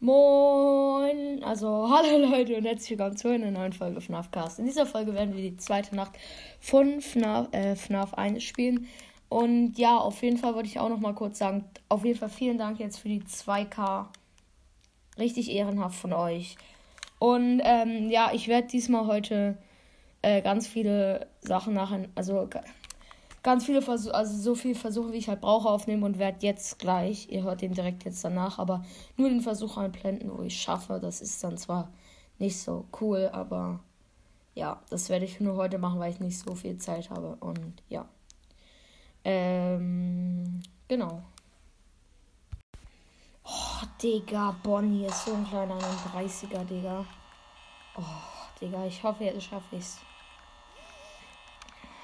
Moin, also hallo Leute und herzlich willkommen zu einer neuen Folge FNAF Cast. In dieser Folge werden wir die zweite Nacht von FNAF, äh, FNAF 1 spielen. Und ja, auf jeden Fall wollte ich auch noch mal kurz sagen, auf jeden Fall vielen Dank jetzt für die 2K. Richtig ehrenhaft von euch. Und ähm, ja, ich werde diesmal heute äh, ganz viele Sachen nachher, also ganz viele Versuche, also so viele Versuche, wie ich halt brauche, aufnehmen und werde jetzt gleich, ihr hört den direkt jetzt danach, aber nur den Versuch einblenden, wo ich schaffe. Das ist dann zwar nicht so cool, aber ja, das werde ich nur heute machen, weil ich nicht so viel Zeit habe und ja. Ähm, genau. Oh, Digga, Bonnie ist so ein kleiner 30er, Digga. Oh, Digga, ich hoffe, jetzt schaffe ich's.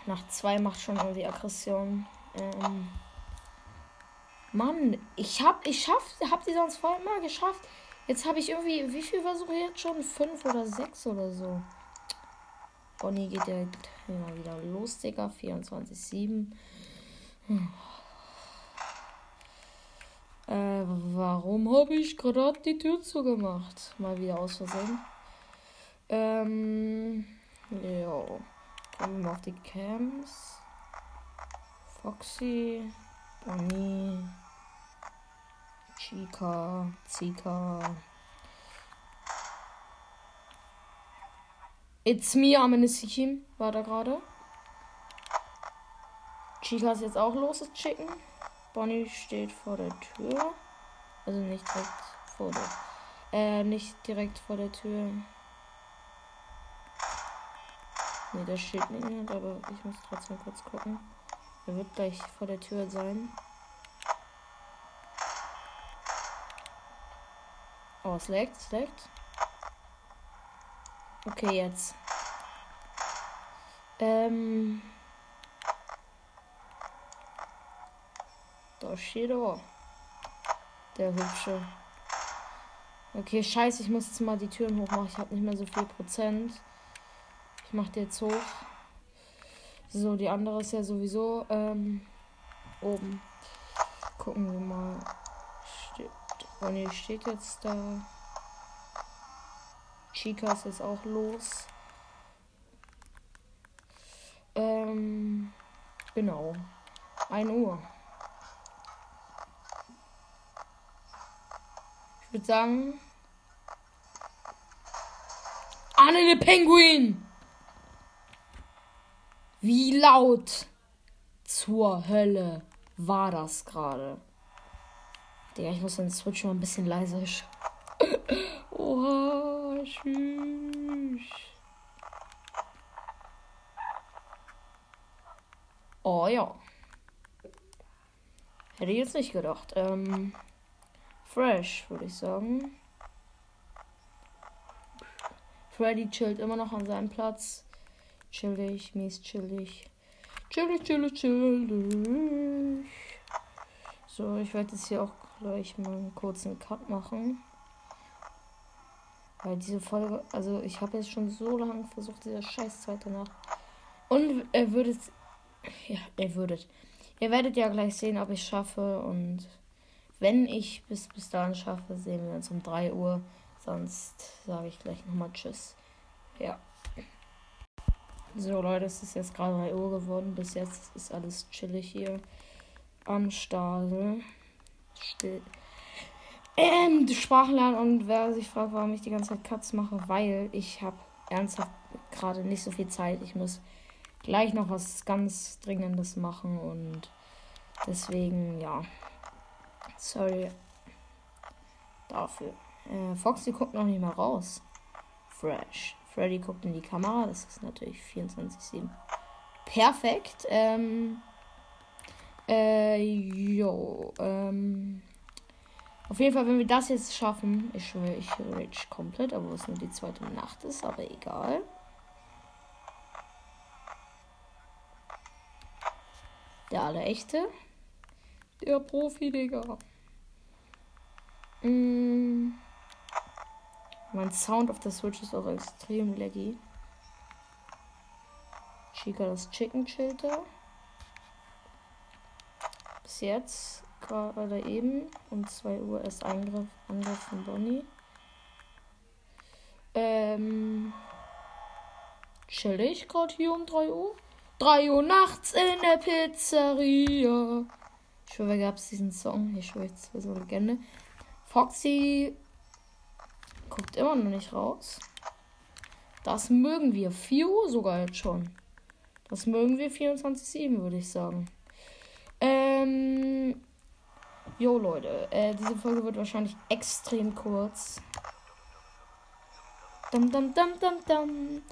Nach zwei macht schon irgendwie Aggression. Ähm Mann, ich hab, ich schaff, hab die sonst vorher immer geschafft. Jetzt habe ich irgendwie, wie viel versuche jetzt schon? Fünf oder sechs oder so. Bonnie geht direkt ja, wieder los, Digga. 24-7. Hm. Äh, warum habe ich gerade die Tür zugemacht? Mal wieder aus Versehen. Ähm, ja. Gehen wir mal auf die Camps. Foxy, Bonnie, Chica, Zika. It's me, Amenisikim, war da gerade. Chica ist jetzt auch los, das Chicken. Bonnie steht vor der Tür. Also nicht direkt vor der. Äh, nicht direkt vor der Tür. Ne, da steht niemand, aber ich muss trotzdem kurz gucken. Er wird gleich vor der Tür sein. Oh, es leckt, es leckt. Okay, jetzt. Ähm. Da steht er. Der hübsche. Okay, scheiße, ich muss jetzt mal die Türen hochmachen. Ich habe nicht mehr so viel Prozent. Ich mach die jetzt hoch. So, die andere ist ja sowieso ähm, oben. Gucken wir mal. Steht, oh ne, steht jetzt da. Chica ist jetzt auch los. Ähm, genau. 1 Uhr. Ich würde sagen. Anne der Penguin! Wie laut zur Hölle war das gerade? Digga, ich muss den Switch mal ein bisschen leiser. Oha, tschüss. Oh ja. Hätte ich jetzt nicht gedacht. Ähm, fresh, würde ich sagen. Freddy chillt immer noch an seinem Platz. Chillig, mies chillig. Chillig, chillig, chillig. So, ich werde jetzt hier auch gleich mal einen kurzen Cut machen. Weil diese Folge, also ich habe jetzt schon so lange versucht, diese scheiß zweite Nacht. Und er würde ja, ihr würdet. Ihr werdet ja gleich sehen, ob ich schaffe. Und wenn ich bis, bis dahin schaffe, sehen wir uns um 3 Uhr. Sonst sage ich gleich nochmal Tschüss. Ja. So, Leute, es ist jetzt gerade 3 Uhr geworden. Bis jetzt ist alles chillig hier am Stadel. Still. Ähm, Sprachlernen und wer sich fragt, warum ich die ganze Zeit Cuts mache, weil ich habe ernsthaft gerade nicht so viel Zeit. Ich muss gleich noch was ganz Dringendes machen und deswegen, ja. Sorry dafür. Äh, Foxy guckt noch nicht mal raus. Fresh. Freddy guckt in die Kamera. Das ist natürlich 24-7. Perfekt. Ähm. Äh, jo. Ähm. Auf jeden Fall, wenn wir das jetzt schaffen, ich schwöre, ich rage komplett, aber es nur die zweite Nacht ist, aber egal. Der alle echte. Der Profi, Digga. Mm. Mein Sound auf der Switch ist auch extrem laggy. Chica das Chicken Chilter. Bis jetzt gerade eben. Um 2 Uhr ist Eingriff, Angriff von Bonnie. Ähm. Chill ich gerade hier um 3 Uhr? 3 Uhr nachts in der Pizzeria. Ich schwöre, gab es diesen Song. Ich schwöre, jetzt so eine Legende. Foxy guckt immer noch nicht raus. Das mögen wir. 4 Uhr sogar jetzt schon. Das mögen wir 24-7, würde ich sagen. Ähm. Jo, Leute. Äh, diese Folge wird wahrscheinlich extrem kurz. Dum dum dum dum dum.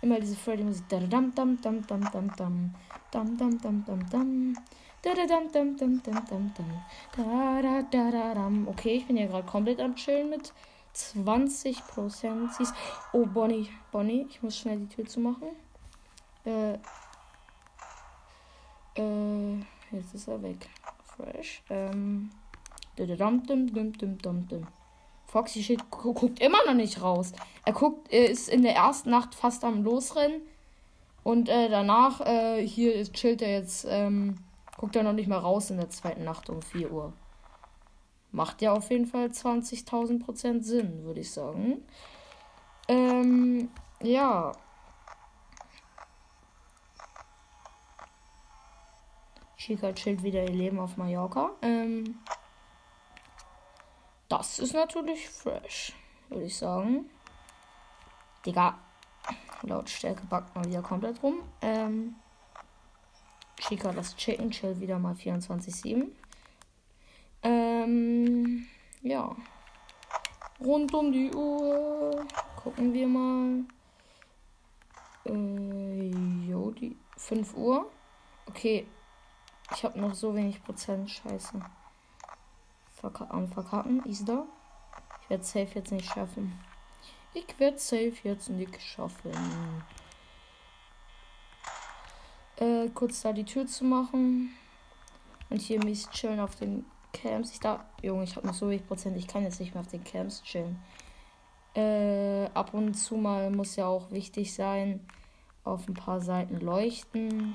Immer diese Freddy Musik. Dum dum dum dum dum dum dum. Dum dum dum dum dum. Da da dum dum dum dum dum dum. Da da da da dum. Okay, ich bin hier gerade komplett am Chillen mit 20 Prozent. Oh, Bonnie. Bonnie, ich muss schnell die Tür zumachen. Äh. Äh. Jetzt ist er weg. Fresh. Ähm. Foxy Shit guckt immer noch nicht raus. Er guckt, er ist in der ersten Nacht fast am Losrennen. Und äh, danach, äh, hier chillt er jetzt, ähm, guckt er noch nicht mal raus in der zweiten Nacht um 4 Uhr. Macht ja auf jeden Fall 20.000 Prozent Sinn, würde ich sagen. Ähm, ja. Chica chillt wieder ihr Leben auf Mallorca. Ähm, das ist natürlich fresh, würde ich sagen. Digga, Lautstärke backt mal wieder komplett rum. Ähm, Chica das Chicken Chill wieder mal 24-7. Ähm, ja. Rund um die Uhr. Gucken wir mal. Äh, jo, die 5 Uhr. Okay. Ich habe noch so wenig Prozent. Scheiße. Verka am Verkacken. Ist da. Ich werde safe jetzt nicht schaffen. Ich werde safe jetzt nicht schaffen. Äh, kurz da die Tür zu machen. Und hier mies chillen auf den Camps. Ich da. Junge, ich habe noch so wenig Prozent. Ich kann jetzt nicht mehr auf den Camps chillen. Äh, ab und zu mal muss ja auch wichtig sein. Auf ein paar Seiten leuchten.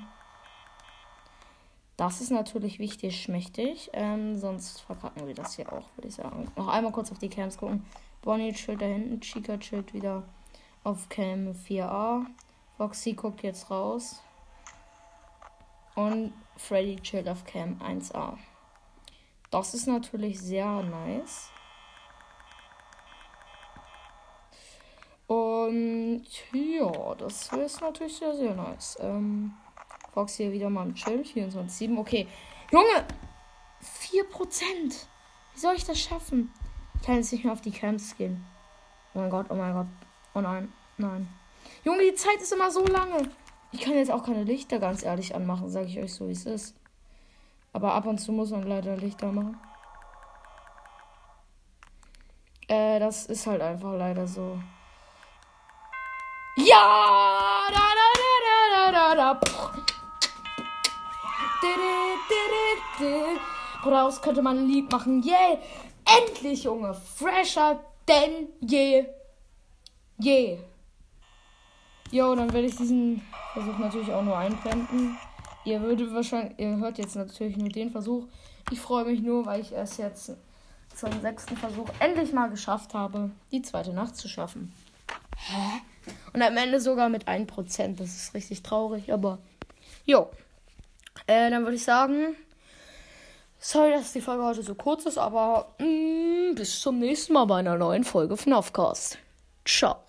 Das ist natürlich wichtig, schmächtig. Ähm, sonst verkacken wir das hier auch, würde ich sagen. Noch einmal kurz auf die Camps gucken. Bonnie chillt da hinten. Chica chillt wieder auf Cam 4a. Foxy guckt jetzt raus. Und Freddy chillt auf Cam 1a. Das ist natürlich sehr nice. Und ja, das ist natürlich sehr, sehr nice. Ähm, Fox hier wieder mal im Chill. 24,7. Okay. Junge! 4%! Wie soll ich das schaffen? Ich kann jetzt nicht mehr auf die Camps gehen. Oh mein Gott, oh mein Gott. Oh nein, nein. Junge, die Zeit ist immer so lange. Ich kann jetzt auch keine Lichter ganz ehrlich anmachen, sage ich euch so, wie es ist. Aber ab und zu muss man leider Lichter machen. Äh, das ist halt einfach leider so. Ja! Da, da, da, da, da, da. Daraus könnte man ein Lied machen. Yeah! Endlich, Junge! Fresher denn je. Je. Jo, dann werde ich diesen Versuch natürlich auch nur einblenden. Ihr würdet wahrscheinlich, ihr hört jetzt natürlich nur den Versuch. Ich freue mich nur, weil ich erst jetzt zum sechsten Versuch endlich mal geschafft habe, die zweite Nacht zu schaffen. Hä? Und am Ende sogar mit 1%. Das ist richtig traurig, aber jo. Äh, dann würde ich sagen, sorry, dass die Folge heute so kurz ist, aber mh, mm, bis zum nächsten Mal bei einer neuen Folge von Aufcast. Ciao.